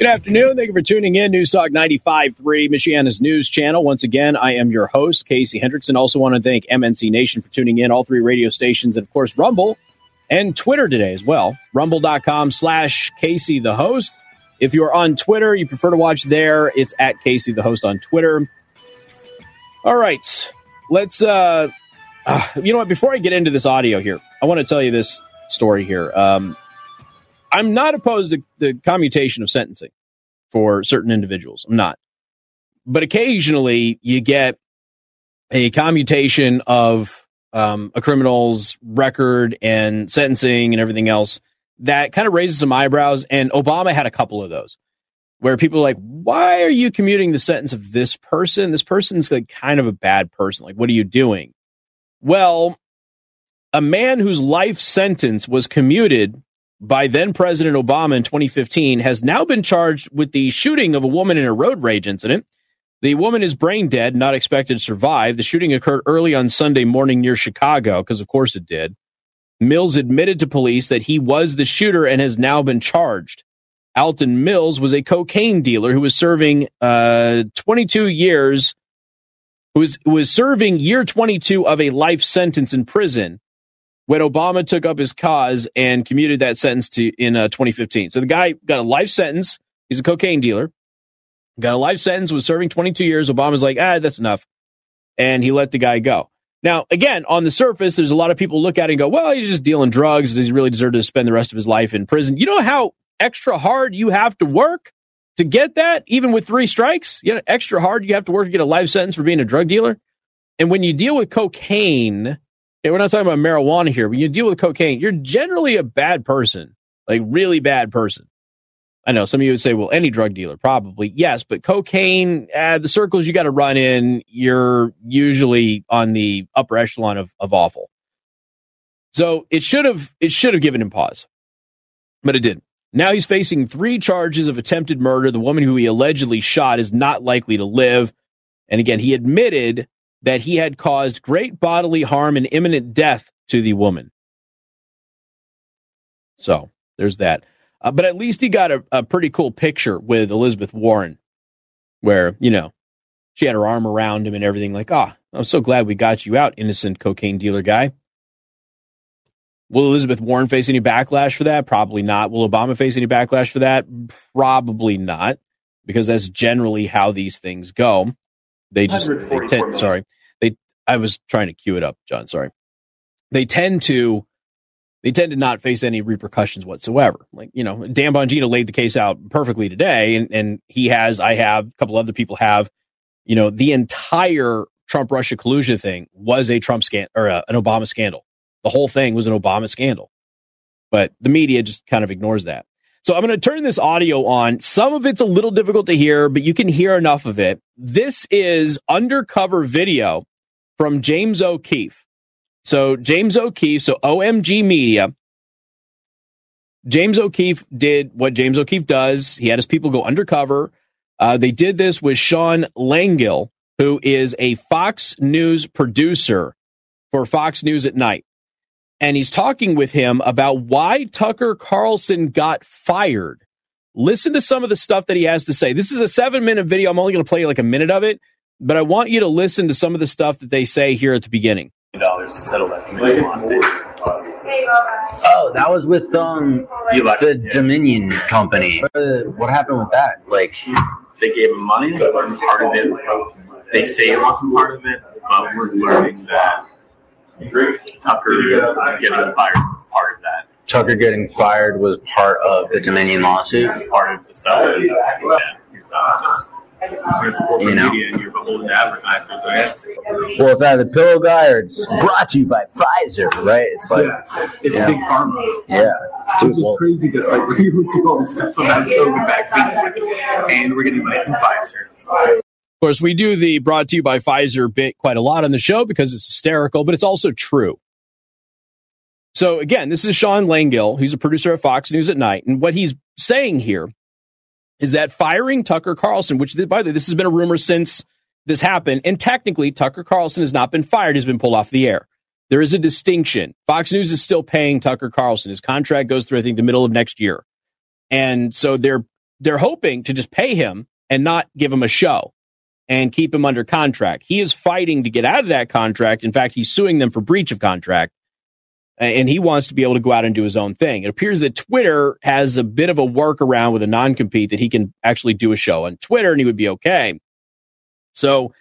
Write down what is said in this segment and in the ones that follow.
Good afternoon. Thank you for tuning in. News Talk 95.3, Michiana's news channel. Once again, I am your host, Casey Hendrickson. Also want to thank MNC Nation for tuning in, all three radio stations, and of course, Rumble and Twitter today as well. Rumble.com slash Casey the host. If you're on Twitter, you prefer to watch there, it's at Casey the host on Twitter. All right. Let's, uh, uh you know what? Before I get into this audio here, I want to tell you this story here. Um, I'm not opposed to the commutation of sentencing for certain individuals. I'm not. But occasionally you get a commutation of um, a criminal's record and sentencing and everything else that kind of raises some eyebrows. And Obama had a couple of those where people are like, why are you commuting the sentence of this person? This person's like kind of a bad person. Like, what are you doing? Well, a man whose life sentence was commuted by then President Obama in 2015 has now been charged with the shooting of a woman in a road rage incident. The woman is brain dead, not expected to survive. The shooting occurred early on Sunday morning near Chicago, because of course it did. Mills admitted to police that he was the shooter and has now been charged. Alton Mills was a cocaine dealer who was serving uh, 22 years, who was, was serving year 22 of a life sentence in prison when Obama took up his cause and commuted that sentence to in uh, 2015. So the guy got a life sentence. He's a cocaine dealer. Got a life sentence, was serving 22 years. Obama's like, ah, that's enough. And he let the guy go. Now, again, on the surface, there's a lot of people look at it and go, well, he's just dealing drugs. Does he really deserve to spend the rest of his life in prison? You know how extra hard you have to work to get that, even with three strikes? You know, extra hard you have to work to get a life sentence for being a drug dealer. And when you deal with cocaine, We're not talking about marijuana here. When you deal with cocaine, you're generally a bad person, like really bad person. I know some of you would say, well, any drug dealer, probably. Yes, but cocaine, uh, the circles you got to run in, you're usually on the upper echelon of, of awful. So it should have it should have given him pause, but it didn't. Now he's facing three charges of attempted murder. The woman who he allegedly shot is not likely to live. And again, he admitted that he had caused great bodily harm and imminent death to the woman. So there's that. Uh, but at least he got a, a pretty cool picture with Elizabeth Warren, where, you know, she had her arm around him and everything, like, ah, I'm so glad we got you out, innocent cocaine dealer guy. Will Elizabeth Warren face any backlash for that? Probably not. Will Obama face any backlash for that? Probably not, because that's generally how these things go. They just they tend, sorry. They I was trying to cue it up, John. Sorry. They tend to they tend to not face any repercussions whatsoever. Like, you know, Dan Bongino laid the case out perfectly today, and, and he has, I have, a couple other people have, you know, the entire Trump Russia collusion thing was a Trump scandal or a, uh, an Obama scandal. The whole thing was an Obama scandal. But the media just kind of ignores that. So I'm going to turn this audio on. Some of it's a little difficult to hear, but you can hear enough of it. This is undercover video from James O'Keefe. So James O'Keefe, so OMG Media. James O'Keefe did what James O'Keefe does. He had his people go undercover. Uh, they did this with Sean Langille, who is a Fox News producer for Fox News at Night and he's talking with him about why Tucker Carlson got fired. Listen to some of the stuff that he has to say. This is a seven minute video. I'm only going to play like a minute of it, but I want you to listen to some of the stuff that they say here at the beginning. Dollars to settle that Oh, that was with um the Dominion company. What happened with that? Like they gave him money, part of it. They say it wasn't part of it, but we're learning that Tucker getting fired was part of that. Tucker getting fired was part of the Dominion lawsuit. Was part of the stuff. Yeah, you know. Well, it's either pillow guy or it's brought to you by Pfizer, right? It's like yeah. it's yeah. big pharma. Yeah, which is crazy because like we do all this stuff about COVID vaccines, and we're getting money from Pfizer. Of course, we do the brought to you by Pfizer bit quite a lot on the show because it's hysterical, but it's also true. So again, this is Sean Langille, who's a producer at Fox News at Night, and what he's saying here is that firing Tucker Carlson, which by the way, this has been a rumor since this happened, and technically Tucker Carlson has not been fired; he's been pulled off the air. There is a distinction. Fox News is still paying Tucker Carlson. His contract goes through, I think, the middle of next year, and so they're they're hoping to just pay him and not give him a show and keep him under contract. He is fighting to get out of that contract. In fact, he's suing them for breach of contract. And he wants to be able to go out and do his own thing. It appears that Twitter has a bit of a workaround with a non compete that he can actually do a show on Twitter and he would be okay. So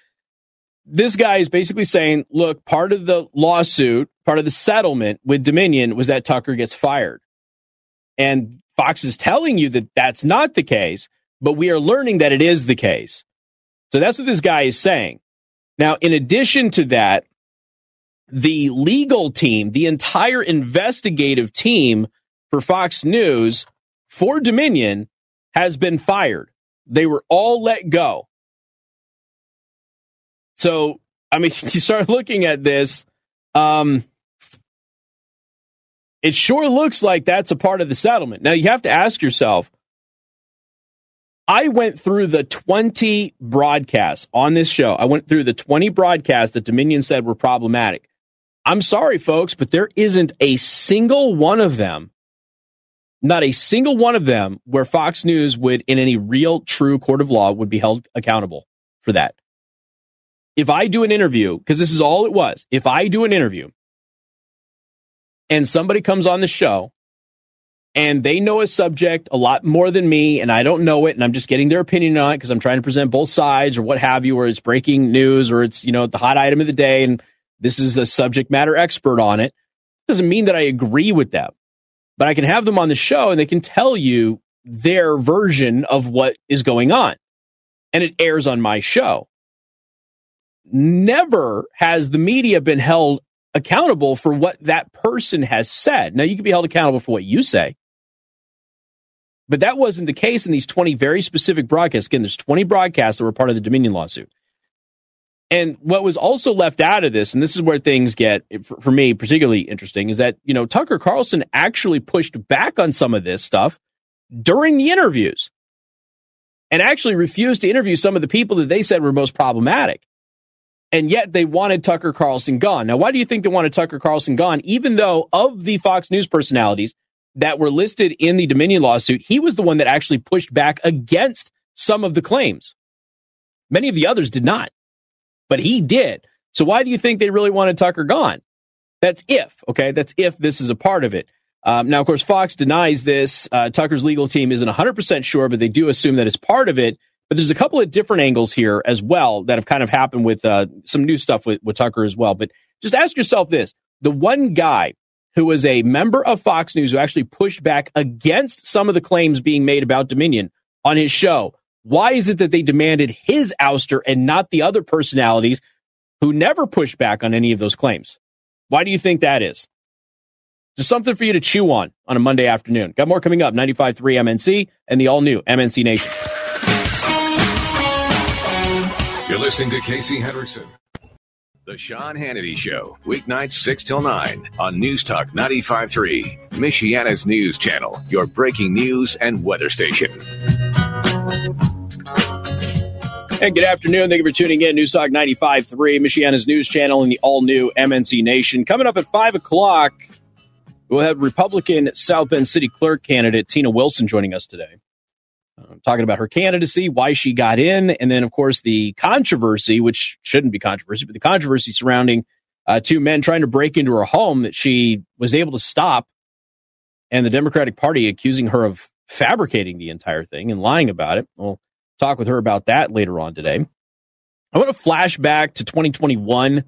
this guy is basically saying, look, part of the lawsuit, part of the settlement with Dominion was that Tucker gets fired. And Fox is telling you that that's not the case, but we are learning that it is the case. So that's what this guy is saying. Now, in addition to that, the legal team, the entire investigative team for Fox News for Dominion has been fired. They were all let go. So, I mean, you start looking at this, um, it sure looks like that's a part of the settlement. Now, you have to ask yourself, I went through the 20 broadcasts on this show. I went through the 20 broadcasts that Dominion said were problematic. I'm sorry, folks, but there isn't a single one of them, not a single one of them, where Fox News would, in any real, true court of law, would be held accountable for that. If I do an interview, because this is all it was, if I do an interview and somebody comes on the show and they know a subject a lot more than me and I don't know it and I'm just getting their opinion on it because I'm trying to present both sides or what have you, or it's breaking news or it's, you know, the hot item of the day and this is a subject matter expert on it. Doesn't mean that I agree with them, but I can have them on the show and they can tell you their version of what is going on. And it airs on my show. Never has the media been held accountable for what that person has said. Now, you can be held accountable for what you say, but that wasn't the case in these 20 very specific broadcasts. Again, there's 20 broadcasts that were part of the Dominion lawsuit. And what was also left out of this, and this is where things get, for, for, me, particularly interesting, is that, you know, Tucker Carlson actually pushed back on some of this stuff during the interviews and actually refused to interview some of the people that they said were most problematic. And yet they wanted Tucker Carlson gone. Now, why do you think they wanted Tucker Carlson gone? Even though of the Fox News personalities that were listed in the Dominion lawsuit, he was the one that actually pushed back against some of the claims. Many of the others did not but he did. So why do you think they really wanted Tucker gone? That's if, okay? That's if this is a part of it. Um, now, of course, Fox denies this. Uh, Tucker's legal team isn't 100% sure, but they do assume that it's part of it. But there's a couple of different angles here as well that have kind of happened with uh, some new stuff with, with Tucker as well. But just ask yourself this the one guy who was a member of Fox News who actually pushed back against some of the claims being made about Dominion on his show why is it that they demanded his ouster and not the other personalities who never pushed back on any of those claims? Why do you think that is? Just something for you to chew on on a Monday afternoon. Got more coming up 95.3 MNC and the all new MNC Nation. You're listening to Casey Hendrickson. The Sean Hannity Show, weeknights 6 till 9 on News Talk 95.3, Michiana's news channel, your breaking news and weather station. And good afternoon. Thank you for tuning in. News Talk 95.3, Michiana's news channel and the all new MNC Nation. Coming up at 5 o'clock, we'll have Republican South Bend City Clerk candidate Tina Wilson joining us today. Uh, talking about her candidacy, why she got in, and then, of course, the controversy, which shouldn't be controversy, but the controversy surrounding uh, two men trying to break into her home that she was able to stop, and the Democratic Party accusing her of fabricating the entire thing and lying about it. We'll talk with her about that later on today. I want to flash back to 2021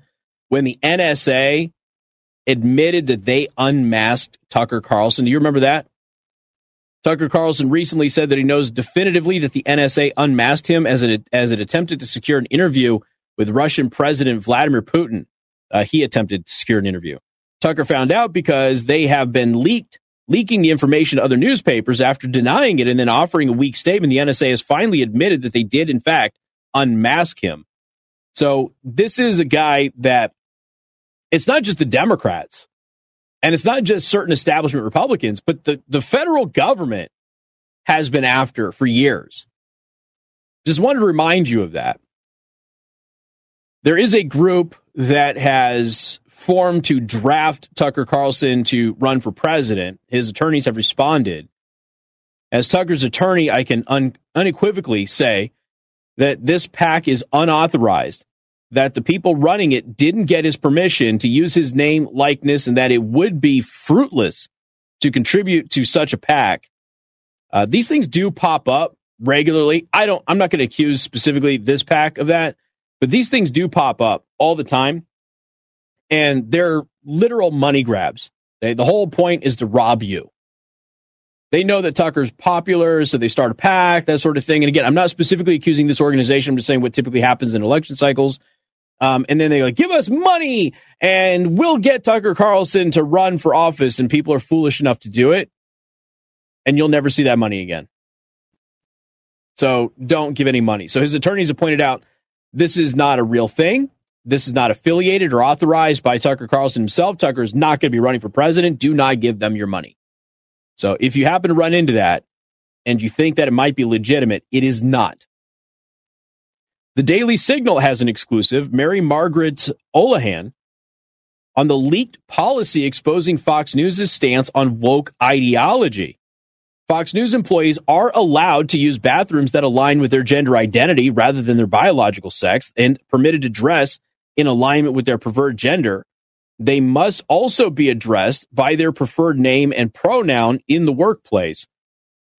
when the NSA admitted that they unmasked Tucker Carlson. Do you remember that? Tucker Carlson recently said that he knows definitively that the NSA unmasked him as it, as it attempted to secure an interview with Russian President Vladimir Putin. Uh, he attempted to secure an interview. Tucker found out because they have been leaked leaking the information to other newspapers after denying it and then offering a weak statement. The NSA has finally admitted that they did, in fact, unmask him. So this is a guy that it's not just the Democrats and it's not just certain establishment Republicans, but the, the federal government has been after for years. Just wanted to remind you of that. There is a group that has formed to draft Tucker Carlson to run for president. His attorneys have responded. As Tucker's attorney, I can un- unequivocally say that this PAC is unauthorized, that the people running it didn't get his permission to use his name, likeness, and that it would be fruitless to contribute to such a PAC. Uh, these things do pop up regularly. I don't, I'm not going to accuse specifically this PAC of that, but these things do pop up all the time. And they're literal money grabs. They, the whole point is to rob you. They know that Tucker's popular, so they start a PAC, that sort of thing. And again, I'm not specifically accusing this organization. I'm just saying what typically happens in election cycles. Um, and then they go, give us money and we'll get Tucker Carlson to run for office. And people are foolish enough to do it. And you'll never see that money again. So don't give any money. So his attorneys have pointed out this is not a real thing. This is not affiliated or authorized by Tucker Carlson himself. Tucker is not going to be running for president. Do not give them your money. So if you happen to run into that and you think that it might be legitimate, it is not. The Daily Signal has an exclusive, Mary Margaret Olohan, on the leaked policy exposing Fox News' stance on woke ideology. Fox News employees are allowed to use bathrooms that align with their gender identity rather than their biological sex and permitted to dress in alignment with their preferred gender they must also be addressed by their preferred name and pronoun in the workplace.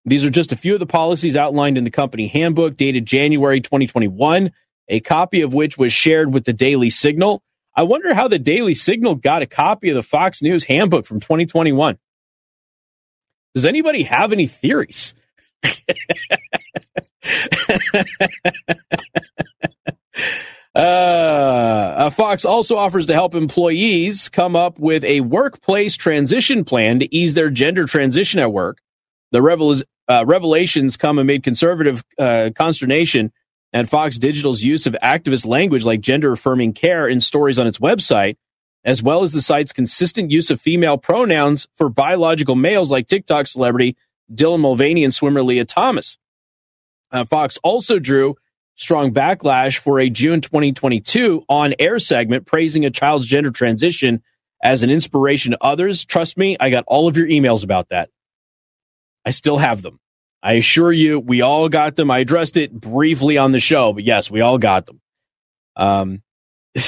These are just a few of the policies outlined in the company handbook dated January 2021, a copy of which was shared with the Daily Signal. I wonder how the Daily Signal got a copy of the Fox News handbook from 2021. Does anybody have any theories? Uh, Fox also offers to help employees come up with a workplace transition plan to ease their gender transition at work. The revel- uh, revelations come amid conservative uh, consternation at Fox Digital's use of activist language like gender affirming care in stories on its website, as well as the site's consistent use of female pronouns for biological males like TikTok celebrity Dylan Mulvaney and swimmer Lia Thomas. Uh, Fox also drew strong backlash for a June 2022 on air segment praising a child's gender transition as an inspiration to others. Trust me, I got all of your emails about that. I still have them. I assure you, we all got them. I addressed it briefly on the show, but yes, we all got them. Um,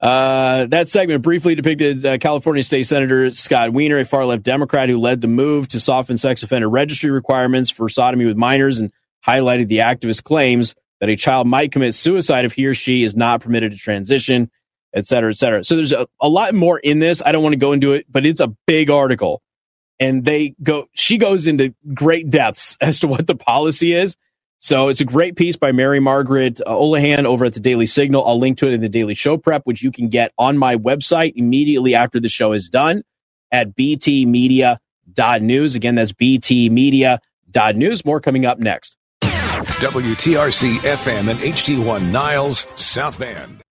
uh, that segment briefly depicted uh, California State Senator Scott Wiener, a far left Democrat who led the move to soften sex offender registry requirements for sodomy with minors and highlighted the activist claims that a child might commit suicide if he or she is not permitted to transition, et cetera, et cetera. So there's a, a lot more in this. I don't want to go into it, but it's a big article. And they go, she goes into great depths as to what the policy is. So it's a great piece by Mary Margaret uh, over at the Daily Signal. I'll link to it in the Daily Show Prep, which you can get on my website immediately after the show is done at btmedia.news. Again, that's btmedia.news. More coming up next. WTRC FM and HD1 Niles, South Bend.